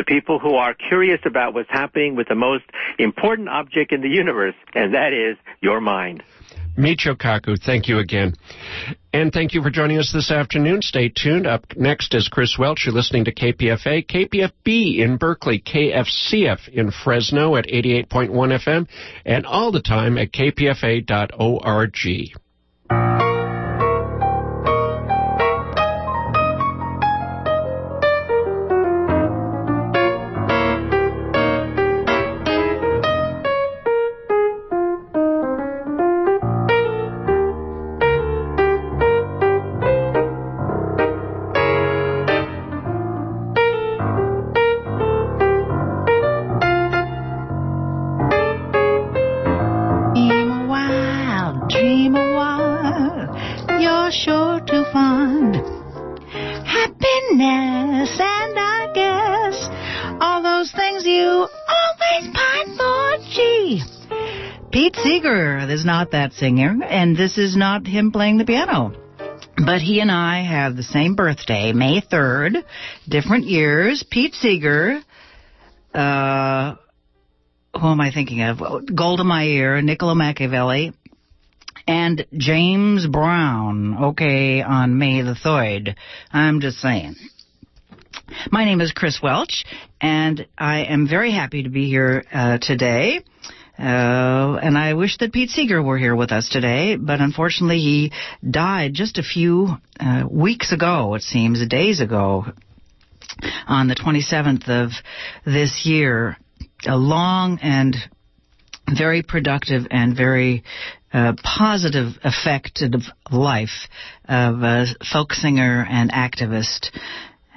the people who are curious about what's happening with the most important object in the universe, and that is your mind. Michio Kaku, thank you again. And thank you for joining us this afternoon. Stay tuned. Up next is Chris Welch. You're listening to KPFA, KPFB in Berkeley, KFCF in Fresno at 88.1 FM, and all the time at kpfa.org. not that singer, and this is not him playing the piano. But he and I have the same birthday, May 3rd, different years. Pete Seeger, uh, who am I thinking of? Golda Meir, Niccolo Machiavelli, and James Brown, okay, on May the 3rd. I'm just saying. My name is Chris Welch, and I am very happy to be here uh, today. Uh, and I wish that Pete Seeger were here with us today, but unfortunately he died just a few uh, weeks ago, it seems, days ago, on the 27th of this year. A long and very productive and very uh, positive affected life of a folk singer and activist.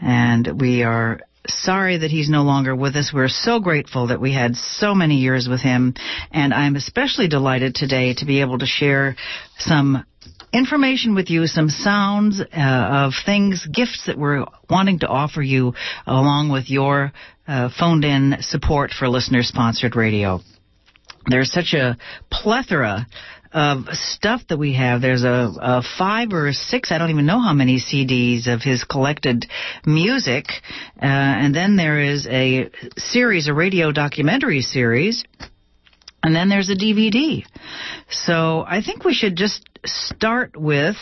And we are sorry that he's no longer with us. We're so grateful that we had so many years with him. And I'm especially delighted today to be able to share some information with you, some sounds uh, of things, gifts that we're wanting to offer you along with your uh, phoned in support for listener sponsored radio. There's such a plethora of stuff that we have. There's a, a five or six, I don't even know how many CDs of his collected music. Uh, and then there is a series, a radio documentary series. And then there's a DVD. So I think we should just start with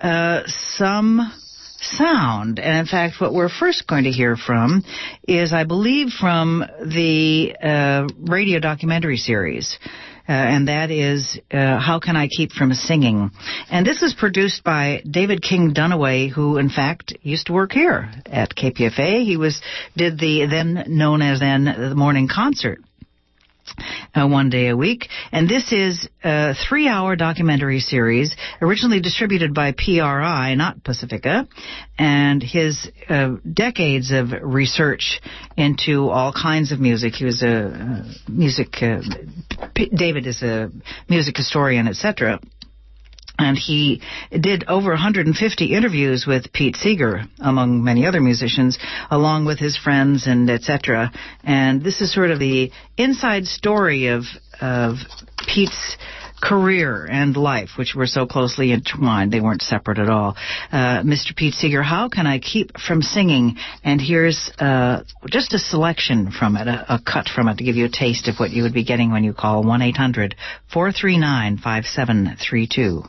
uh, some sound. And in fact, what we're first going to hear from is, I believe, from the uh, radio documentary series uh, and that is uh, How Can I Keep From Singing? And this is produced by David King Dunaway, who in fact used to work here at KPFA. He was did the then known as then the morning concert uh, one day a week. And this is a three hour documentary series originally distributed by PRI, not Pacifica, and his uh, decades of research into all kinds of music. He was a uh, music, uh, P- David is a music historian, etc and he did over 150 interviews with Pete Seeger, among many other musicians, along with his friends and etc. And this is sort of the inside story of of Pete's career and life, which were so closely intertwined. They weren't separate at all. Uh, Mr. Pete Seeger, how can I keep from singing? And here's uh, just a selection from it, a, a cut from it to give you a taste of what you would be getting when you call 1 800 439 5732.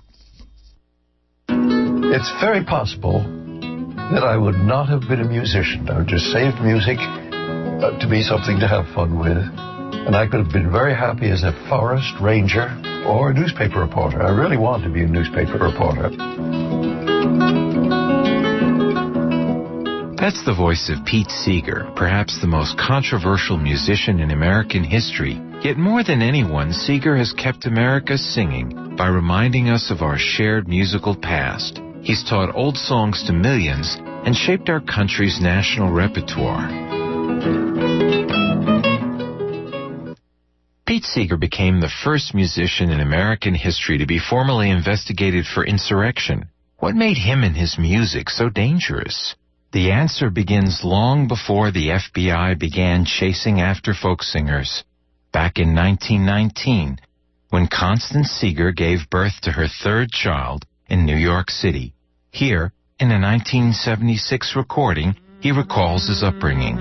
It's very possible that I would not have been a musician. I would just saved music uh, to be something to have fun with. And I could have been very happy as a forest ranger or a newspaper reporter. I really want to be a newspaper reporter. That's the voice of Pete Seeger, perhaps the most controversial musician in American history. Yet more than anyone, Seeger has kept America singing by reminding us of our shared musical past. He's taught old songs to millions and shaped our country's national repertoire. Pete Seeger became the first musician in American history to be formally investigated for insurrection. What made him and his music so dangerous? The answer begins long before the FBI began chasing after folk singers. Back in 1919, when Constance Seeger gave birth to her third child in New York City. Here, in a 1976 recording, he recalls his upbringing.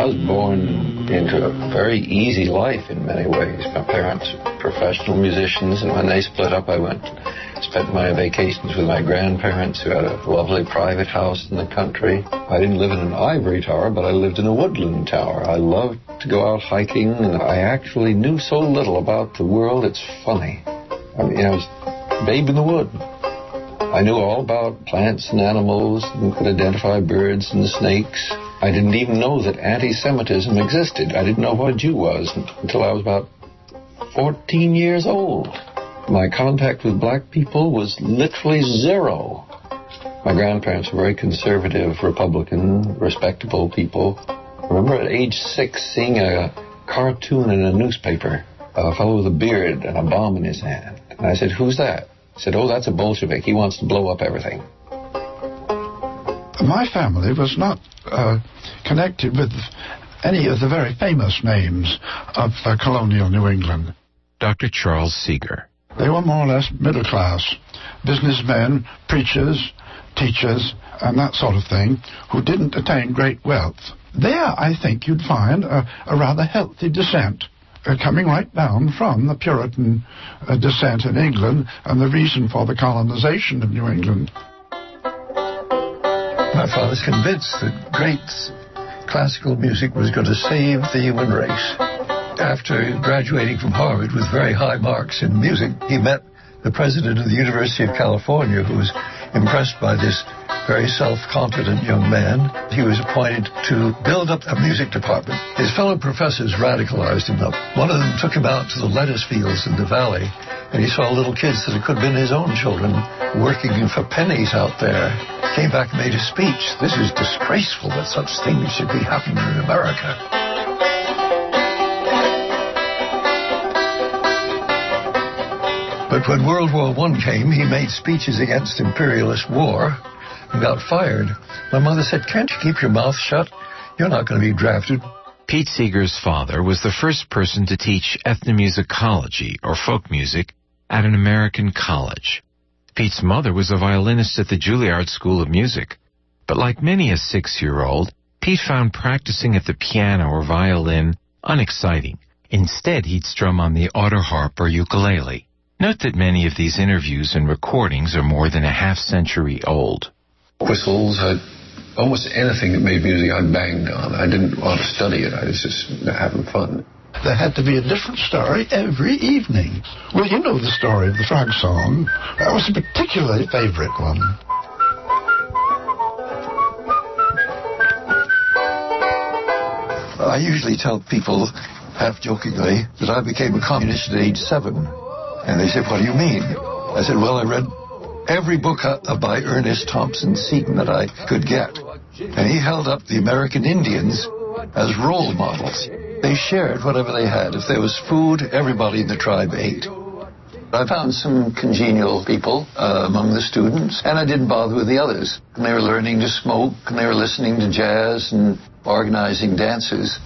I was born into a very easy life in many ways. My parents were professional musicians, and when they split up, I went spent my vacations with my grandparents who had a lovely private house in the country. I didn't live in an ivory tower, but I lived in a woodland tower. I loved to go out hiking, and I actually knew so little about the world, it's funny. I mean, I was babe in the wood. I knew all about plants and animals and could identify birds and snakes. I didn't even know that anti Semitism existed. I didn't know what a Jew was until I was about 14 years old. My contact with black people was literally zero. My grandparents were very conservative, Republican, respectable people. I remember at age six seeing a cartoon in a newspaper, a fellow with a beard and a bomb in his hand. And I said, Who's that? said, Oh, that's a Bolshevik. He wants to blow up everything. My family was not uh, connected with any of the very famous names of uh, colonial New England. Dr. Charles Seeger. They were more or less middle class, businessmen, preachers, teachers, and that sort of thing, who didn't attain great wealth. There, I think you'd find a, a rather healthy descent uh, coming right down from the Puritan uh, descent in England and the reason for the colonization of New England. My father's convinced that great classical music was going to save the human race. After graduating from Harvard with very high marks in music, he met the president of the University of California, who was impressed by this very self-confident young man. He was appointed to build up a music department. His fellow professors radicalized him. One of them took him out to the lettuce fields in the valley, and he saw little kids that could have been his own children working for pennies out there. Came back and made a speech. This is disgraceful that such things should be happening in America. But when World War I came, he made speeches against imperialist war and got fired. My mother said, Can't you keep your mouth shut? You're not going to be drafted. Pete Seeger's father was the first person to teach ethnomusicology, or folk music, at an American college. Pete's mother was a violinist at the Juilliard School of Music. But like many a six-year-old, Pete found practicing at the piano or violin unexciting. Instead, he'd strum on the autoharp or ukulele. Note that many of these interviews and recordings are more than a half century old. Whistles, I, almost anything that made music I banged on. I didn't want to study it. I was just having fun. There had to be a different story every evening. Well, you know the story of the frog song. That was a particularly favorite one. I usually tell people, half jokingly, that I became a communist at age seven. And they said, What do you mean? I said, Well, I read every book by Ernest Thompson Seton that I could get. And he held up the American Indians as role models. They shared whatever they had. If there was food, everybody in the tribe ate. I found some congenial people uh, among the students, and I didn't bother with the others. And they were learning to smoke, and they were listening to jazz and organizing dances.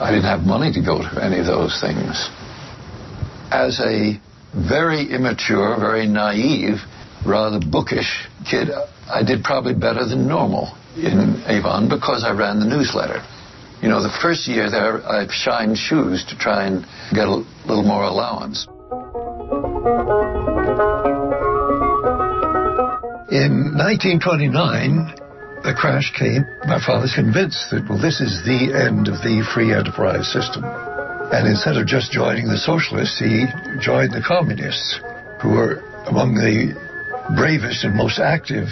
I didn't have money to go to any of those things. As a very immature, very naive, rather bookish kid, I did probably better than normal in Avon because I ran the newsletter. You know, the first year there, I shined shoes to try and get a little more allowance. In 1929, the crash came. My father's convinced that, well, this is the end of the free enterprise system. And instead of just joining the socialists, he joined the communists, who were among the bravest and most active.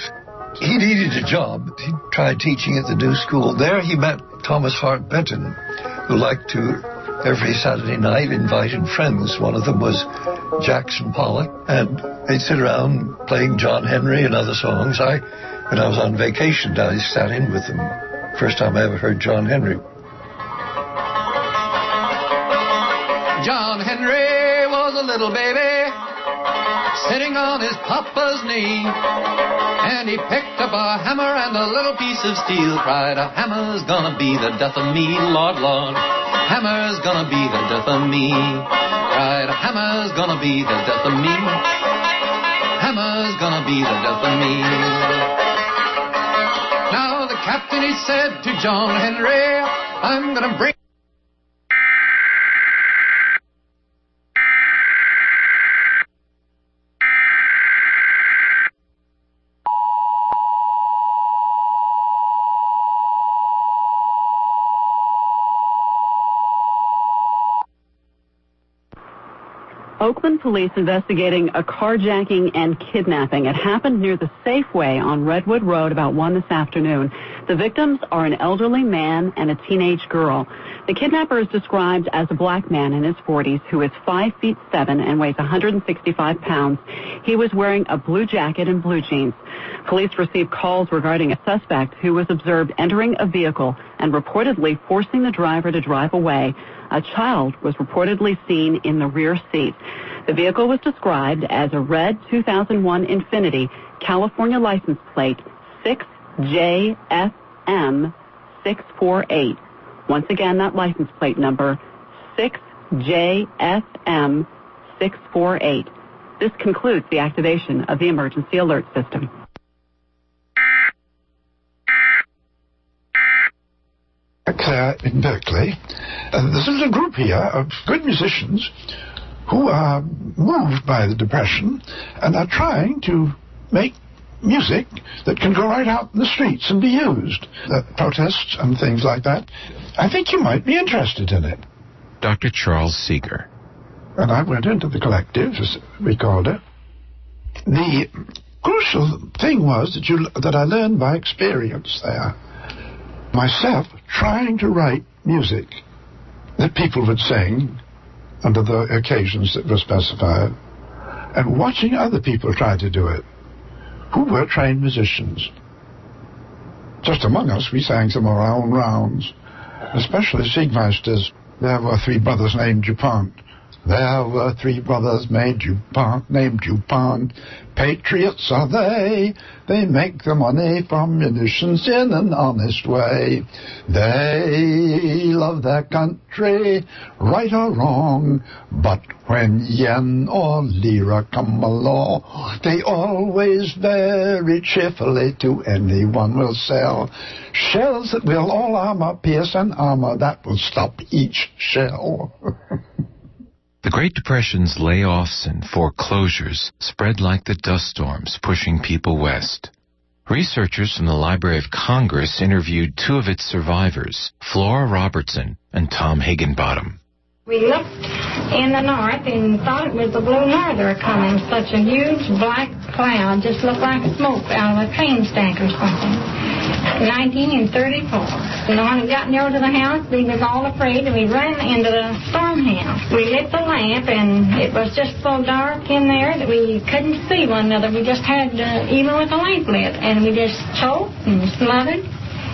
He needed a job. He tried teaching at the new school. There he met Thomas Hart Benton, who liked to, every Saturday night, invited friends. One of them was Jackson Pollock, and they'd sit around playing John Henry and other songs. I, when I was on vacation, I sat in with them. First time I ever heard John Henry. John Henry was a little baby sitting on his papa's knee. And he picked up a hammer and a little piece of steel. Cried, a hammer's gonna be the death of me, Lord, Lord. Hammer's gonna be the death of me. Cried, a hammer's gonna be the death of me. Hammer's gonna be the death of me. Now the captain, he said to John Henry, I'm gonna bring Oakland police investigating a carjacking and kidnapping. It happened near the Safeway on Redwood Road about 1 this afternoon. The victims are an elderly man and a teenage girl. The kidnapper is described as a black man in his 40s who is 5 feet 7 and weighs 165 pounds. He was wearing a blue jacket and blue jeans. Police received calls regarding a suspect who was observed entering a vehicle and reportedly forcing the driver to drive away. A child was reportedly seen in the rear seat. The vehicle was described as a red 2001 Infiniti, California license plate 6JFM 648. Once again, that license plate number 6JFM 648. This concludes the activation of the emergency alert system. Claire in Berkeley. Uh, there's a little group here of good musicians who are moved by the Depression and are trying to make music that can go right out in the streets and be used. Uh, protests and things like that. I think you might be interested in it. Dr. Charles Seeger. And I went into the collective, as we called it. The crucial thing was that you that I learned by experience there. Myself trying to write music that people would sing under the occasions that were specified, and watching other people try to do it who were trained musicians. Just among us, we sang some of our own rounds, especially Siegmeisters. There were three brothers named Dupont. There were three brothers named Dupont, named Dupont. Patriots are they. They make the money from munitions in an honest way. They love their country, right or wrong. But when yen or lira come along, they always very cheerfully to anyone will sell shells that will all armor pierce and armor that will stop each shell. The Great Depression's layoffs and foreclosures spread like the dust storms pushing people west. Researchers from the Library of Congress interviewed two of its survivors, Flora Robertson and Tom Higginbottom. We looked in the north and thought it was the blue norther coming. Such a huge black cloud, just looked like smoke out of a train stack or something. 1934. And when we got near to the house, we was all afraid, and we ran into the storm house. We lit the lamp, and it was just so dark in there that we couldn't see one another. We just had, uh, even with the lamp lit, and we just choked and smothered.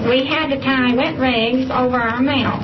We had to tie wet rags over our mouth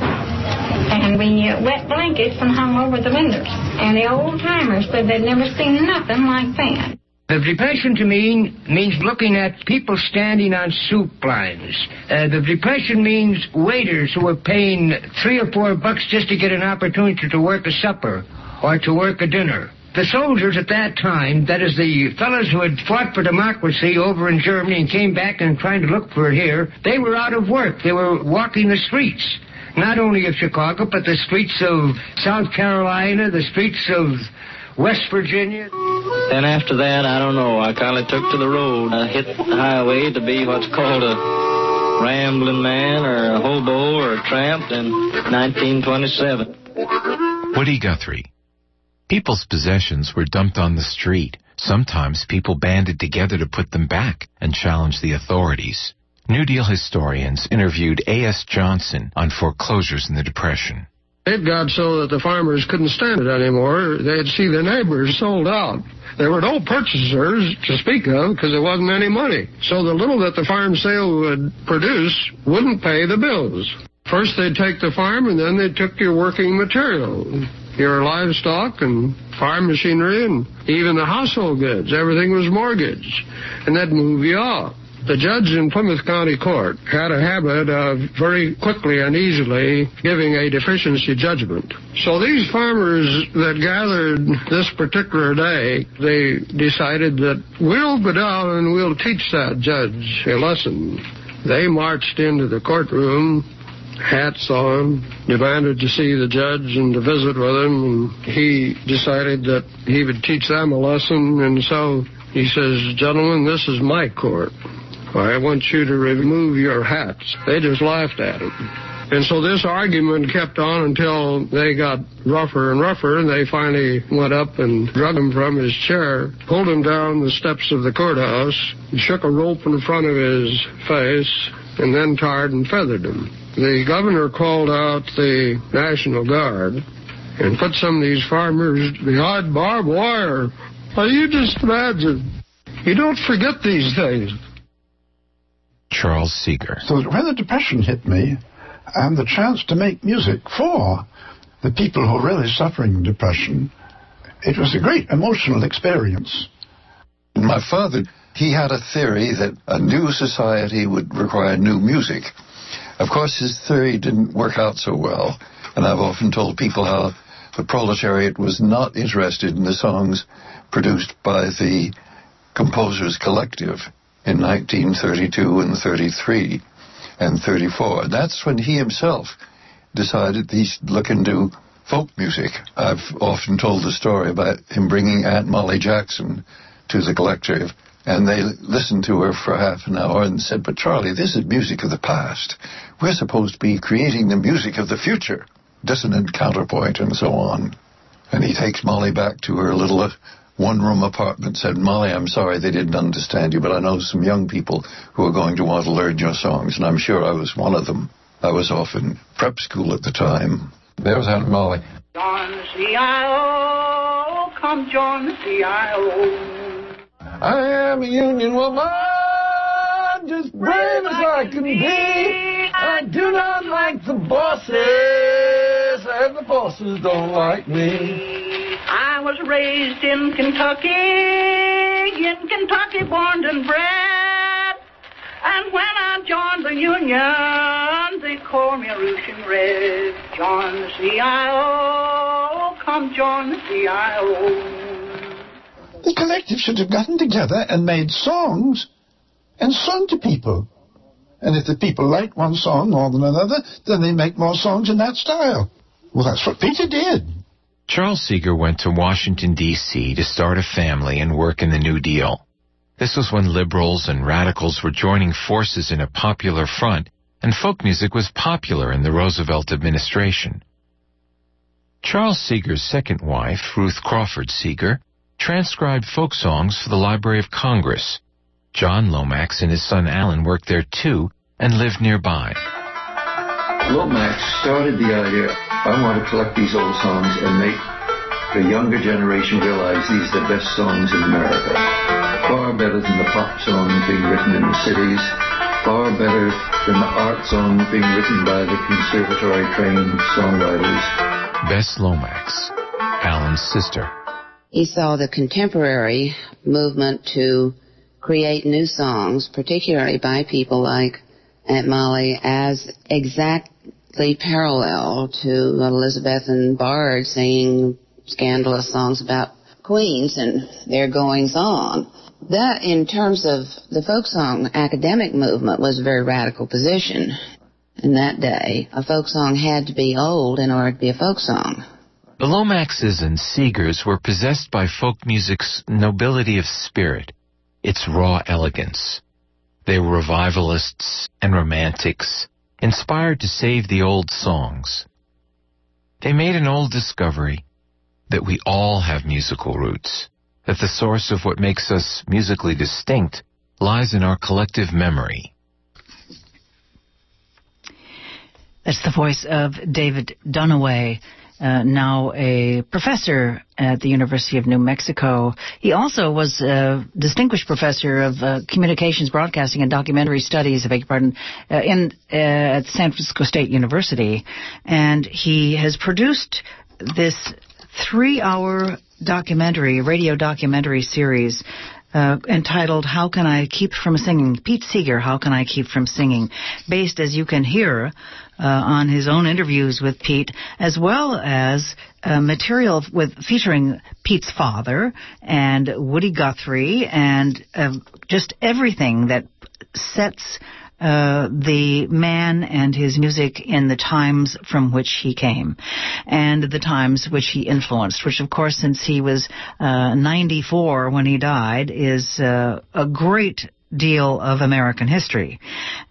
and we uh, wet blankets and hung over the windows. And the old timers said they'd never seen nothing like that. The depression to me means looking at people standing on soup lines. Uh, the depression means waiters who are paying three or four bucks just to get an opportunity to work a supper or to work a dinner. The soldiers at that time, that is the fellows who had fought for democracy over in Germany and came back and trying to look for it here, they were out of work. They were walking the streets not only of Chicago, but the streets of South Carolina, the streets of West Virginia. Then after that, I don't know. I kind of took to the road. I hit the highway to be what's called a rambling man or a hobo or a tramp in 1927. Woody Guthrie. People's possessions were dumped on the street. Sometimes people banded together to put them back and challenge the authorities. New Deal historians interviewed A.S. Johnson on foreclosures in the Depression. It got so that the farmers couldn't stand it anymore. They'd see their neighbors sold out. There were no purchasers to speak of because there wasn't any money. So the little that the farm sale would produce wouldn't pay the bills. First they'd take the farm and then they took your working material, your livestock and farm machinery and even the household goods. Everything was mortgaged. And they'd move you off. The judge in Plymouth County Court had a habit of very quickly and easily giving a deficiency judgment. So these farmers that gathered this particular day, they decided that we'll go down and we'll teach that judge a lesson. They marched into the courtroom, hats on, demanded to see the judge and to visit with him, and he decided that he would teach them a lesson, and so he says, Gentlemen, this is my court. I want you to remove your hats. They just laughed at him. And so this argument kept on until they got rougher and rougher, and they finally went up and drug him from his chair, pulled him down the steps of the courthouse, shook a rope in front of his face, and then tarred and feathered him. The governor called out the National Guard and put some of these farmers behind barbed wire. Now you just imagine. You don't forget these things. Charles Seeger. So when the Depression hit me, and the chance to make music for the people who are really suffering depression, it was a great emotional experience. My father, he had a theory that a new society would require new music. Of course, his theory didn't work out so well, and I've often told people how the proletariat was not interested in the songs produced by the Composers Collective in 1932 and 33 and 34. That's when he himself decided he'd look into folk music. I've often told the story about him bringing Aunt Molly Jackson to the collective, and they listened to her for half an hour and said, But Charlie, this is music of the past. We're supposed to be creating the music of the future, dissonant counterpoint, and so on. And he takes Molly back to her little one room apartment said, Molly, I'm sorry they didn't understand you, but I know some young people who are going to want to learn your songs, and I'm sure I was one of them. I was off in prep school at the time. There was Aunt Molly. Join the CIO, come join the CIO. I am a union woman, just brave as I can be. I do not like the bosses, and the bosses don't like me. Was raised in Kentucky, in Kentucky, born and bred. And when I joined the Union, they called me a Russian Red. The CIO, come the CIO. The collective should have gotten together and made songs and sung to people. And if the people like one song more than another, then they make more songs in that style. Well, that's what Peter did. Charles Seeger went to Washington, D.C. to start a family and work in the New Deal. This was when liberals and radicals were joining forces in a popular front, and folk music was popular in the Roosevelt administration. Charles Seeger's second wife, Ruth Crawford Seeger, transcribed folk songs for the Library of Congress. John Lomax and his son Alan worked there too and lived nearby. Lomax started the idea I want to collect these old songs and make the younger generation realize these are the best songs in America. Far better than the pop songs being written in the cities, far better than the art songs being written by the conservatory trained songwriters. Bess Lomax, Alan's sister. He saw the contemporary movement to create new songs, particularly by people like Aunt Molly, as exact parallel to Elizabethan Bard singing scandalous songs about queens and their goings on. That, in terms of the folk song academic movement, was a very radical position. In that day, a folk song had to be old in order to be a folk song. The Lomaxes and Seegers were possessed by folk music's nobility of spirit, its raw elegance. They were revivalists and romantics, inspired to save the old songs. They made an old discovery that we all have musical roots, that the source of what makes us musically distinct lies in our collective memory. That's the voice of David Dunaway uh, now a professor at the University of New Mexico. He also was a distinguished professor of uh, communications, broadcasting, and documentary studies, I beg your pardon, uh, in uh, at San Francisco State University, and he has produced this three-hour documentary, radio documentary series uh, entitled "How Can I Keep From Singing?" Pete Seeger, "How Can I Keep From Singing?" Based, as you can hear, uh, on his own interviews with Pete, as well as uh, material with featuring Pete's father and Woody Guthrie, and uh, just everything that sets uh, the man and his music in the times from which he came and the times which he influenced, which of course since he was uh, 94 when he died is uh, a great deal of American history.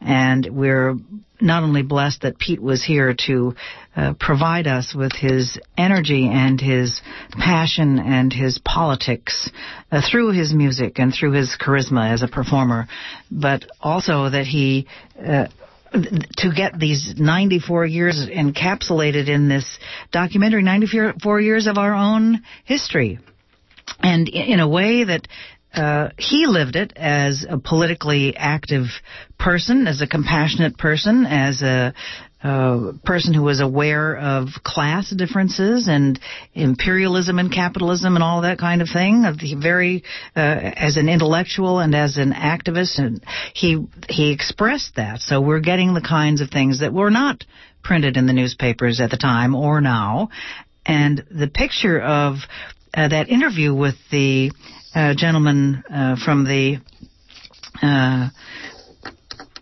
And we're not only blessed that Pete was here to uh, provide us with his energy and his passion and his politics uh, through his music and through his charisma as a performer, but also that he uh, to get these 94 years encapsulated in this documentary, 94 years of our own history. And in a way that uh, he lived it as a politically active person, as a compassionate person, as a uh, person who was aware of class differences and imperialism and capitalism and all that kind of thing. Very uh, as an intellectual and as an activist, and he he expressed that. So we're getting the kinds of things that were not printed in the newspapers at the time or now. And the picture of uh, that interview with the uh, gentleman uh, from the uh,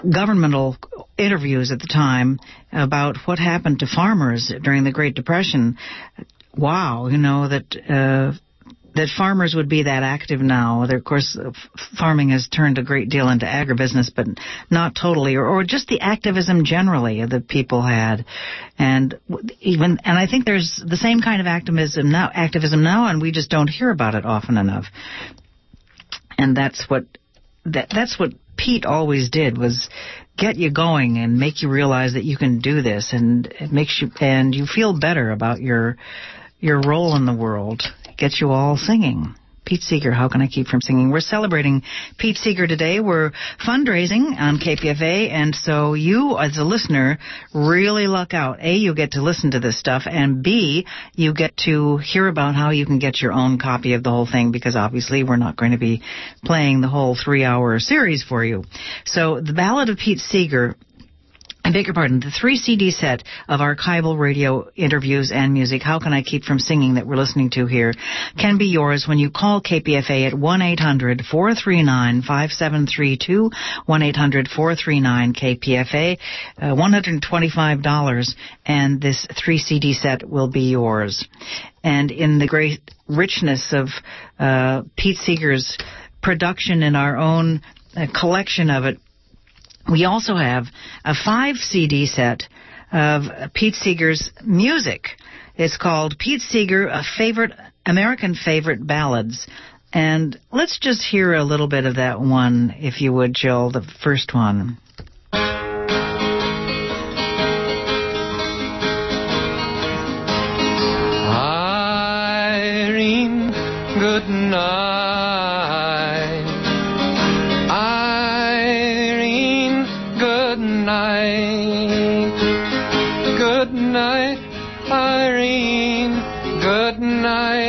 governmental interviews at the time about what happened to farmers during the Great Depression. Wow, you know that uh, that farmers would be that active now. Of course, farming has turned a great deal into agribusiness, but not totally, or, or just the activism generally that people had, and even and I think there's the same kind of activism now, activism now, and we just don't hear about it often enough. And that's what that that's what Pete always did was get you going and make you realize that you can do this, and it makes you and you feel better about your your role in the world gets you all singing. Pete Seeger, how can I keep from singing? We're celebrating Pete Seeger today. We're fundraising on KPFA, and so you, as a listener, really luck out. A, you get to listen to this stuff, and B, you get to hear about how you can get your own copy of the whole thing, because obviously we're not going to be playing the whole three-hour series for you. So, the Ballad of Pete Seeger I beg your pardon, the three CD set of archival radio interviews and music, How Can I Keep From Singing, that we're listening to here, can be yours when you call KPFA at 1-800-439-5732, 1-800-439-KPFA, uh, $125, and this three CD set will be yours. And in the great richness of uh, Pete Seeger's production in our own uh, collection of it, we also have a five CD set of Pete Seeger's music. It's called Pete Seeger, a favorite American favorite ballads. And let's just hear a little bit of that one, if you would, Jill, the first one.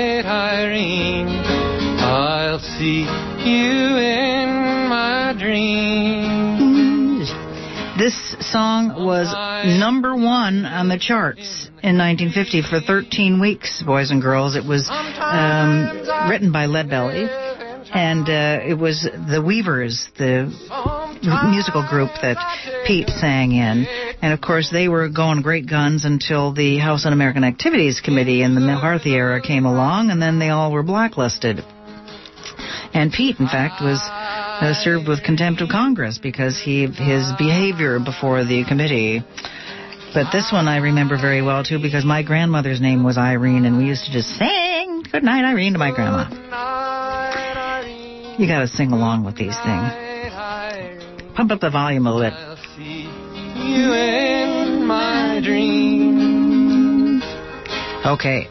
Night, Irene. I'll see you in my dreams. This song was number one on the charts in 1950 for 13 weeks, boys and girls. It was um, written by Leadbelly, and uh, it was the Weavers, the musical group that Pete sang in. And of course, they were going great guns until the House Un-American Activities Committee in the McCarthy era came along, and then they all were blacklisted. And Pete, in fact, was uh, served with contempt of Congress because he his behavior before the committee. But this one I remember very well too because my grandmother's name was Irene, and we used to just sing "Good Night, Irene" to my grandma. You got to sing along with these things. Pump up the volume a little bit. You in my dreams. Okay.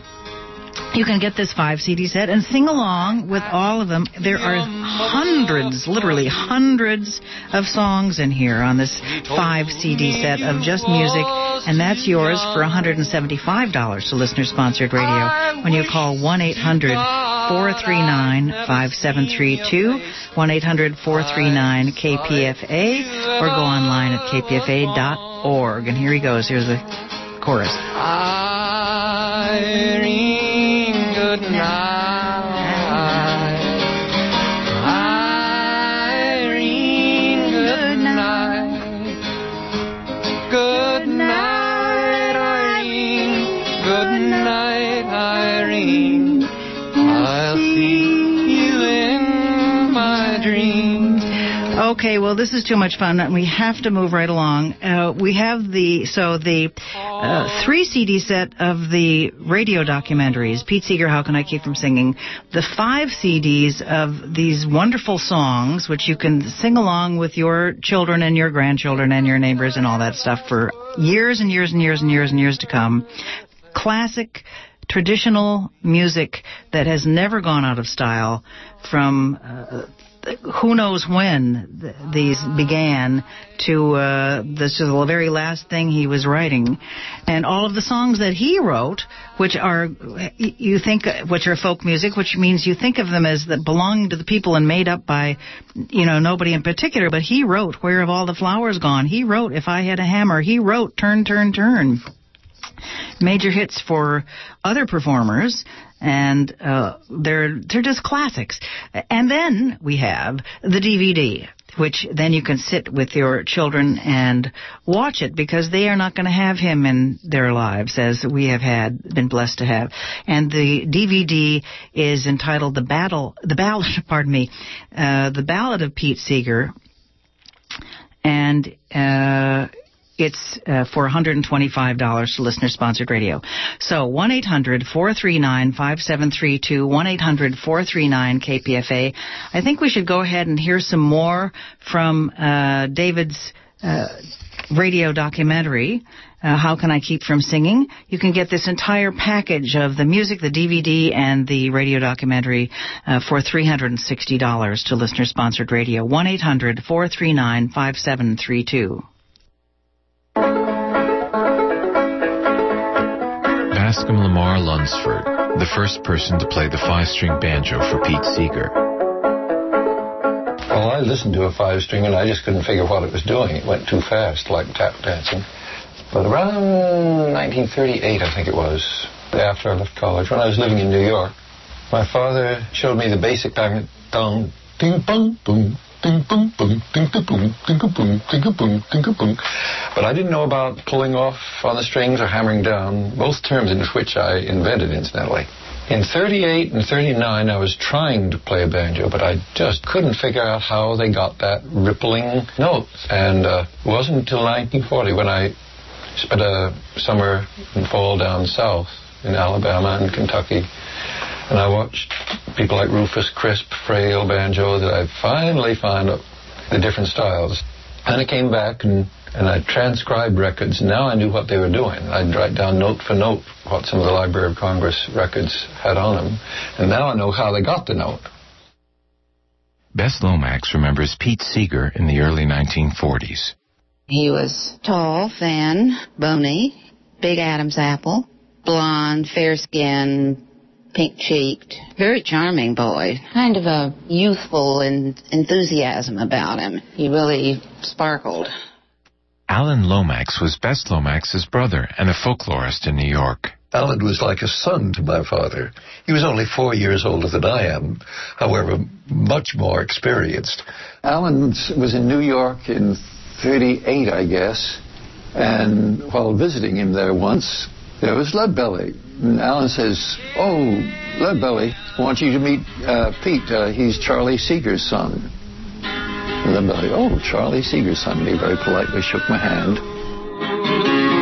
You can get this five CD set and sing along with all of them. There are hundreds, literally hundreds of songs in here on this five CD set of just music, and that's yours for $175 to listener sponsored radio when you call 1 800 439 5732, 1 800 439 KPFA, or go online at kpfa.org. And here he goes. Here's the chorus. Irene, good night. Well, this is too much fun, and we have to move right along. Uh, we have the so the uh, three CD set of the radio documentaries. Pete Seeger, How Can I Keep from Singing? The five CDs of these wonderful songs, which you can sing along with your children and your grandchildren and your neighbors and all that stuff for years and years and years and years and years to come. Classic traditional music that has never gone out of style from uh, who knows when th- these began to uh, this is the very last thing he was writing, and all of the songs that he wrote, which are you think which are folk music, which means you think of them as that belonging to the people and made up by you know nobody in particular, but he wrote "Where Have All the Flowers Gone?" He wrote "If I Had a Hammer." He wrote "Turn, Turn, Turn." Major hits for other performers, and uh, they're they're just classics. And then we have the DVD, which then you can sit with your children and watch it because they are not going to have him in their lives as we have had been blessed to have. And the DVD is entitled "The Battle," the ballad, pardon me, uh, the Ballad of Pete Seeger, and. Uh, it's uh, for $125 to listener sponsored radio. So 1 800 439 5732, 1 800 439 KPFA. I think we should go ahead and hear some more from uh, David's. Uh, radio documentary, uh, How Can I Keep From Singing? You can get this entire package of the music, the DVD, and the radio documentary uh, for $360 to listener sponsored radio. 1 800 439 5732. Bascom Lamar Lunsford, the first person to play the five-string banjo for Pete Seeger. Well, I listened to a five string and I just couldn't figure what it was doing. It went too fast, like tap dancing. But around 1938, I think it was, after I left college, when I was living in New York, my father showed me the basic dong, dong, ding, bong, boom, ding, boom, boom, ding, boom, ding, boom, ding, boom, ding, boom. But I didn't know about pulling off on the strings or hammering down, both terms in which I invented, incidentally. In 38 and 39, I was trying to play a banjo, but I just couldn't figure out how they got that rippling note. And uh, it wasn't until 1940 when I spent a summer and fall down south in Alabama and Kentucky. And I watched people like Rufus Crisp, frail banjo, that I finally found the different styles. And I came back and, and I transcribed records. Now I knew what they were doing. I'd write down note for note what some of the Library of Congress records had on them. And now I know how they got the note. Bess Lomax remembers Pete Seeger in the early 1940s. He was tall, thin, bony, big Adam's apple, blonde, fair skinned, pink cheeked, very charming boy. Kind of a youthful and enthusiasm about him. He really sparkled. Alan Lomax was Bess Lomax's brother and a folklorist in New York. Alan was like a son to my father. He was only four years older than I am, however, much more experienced. Alan was in New York in 38, I guess, and while visiting him there once, there was Leadbelly. And Alan says, Oh, Leadbelly, I want you to meet uh, Pete. Uh, he's Charlie Seeger's son. And Leadbelly, oh, Charlie Seeger's son. And he very politely shook my hand.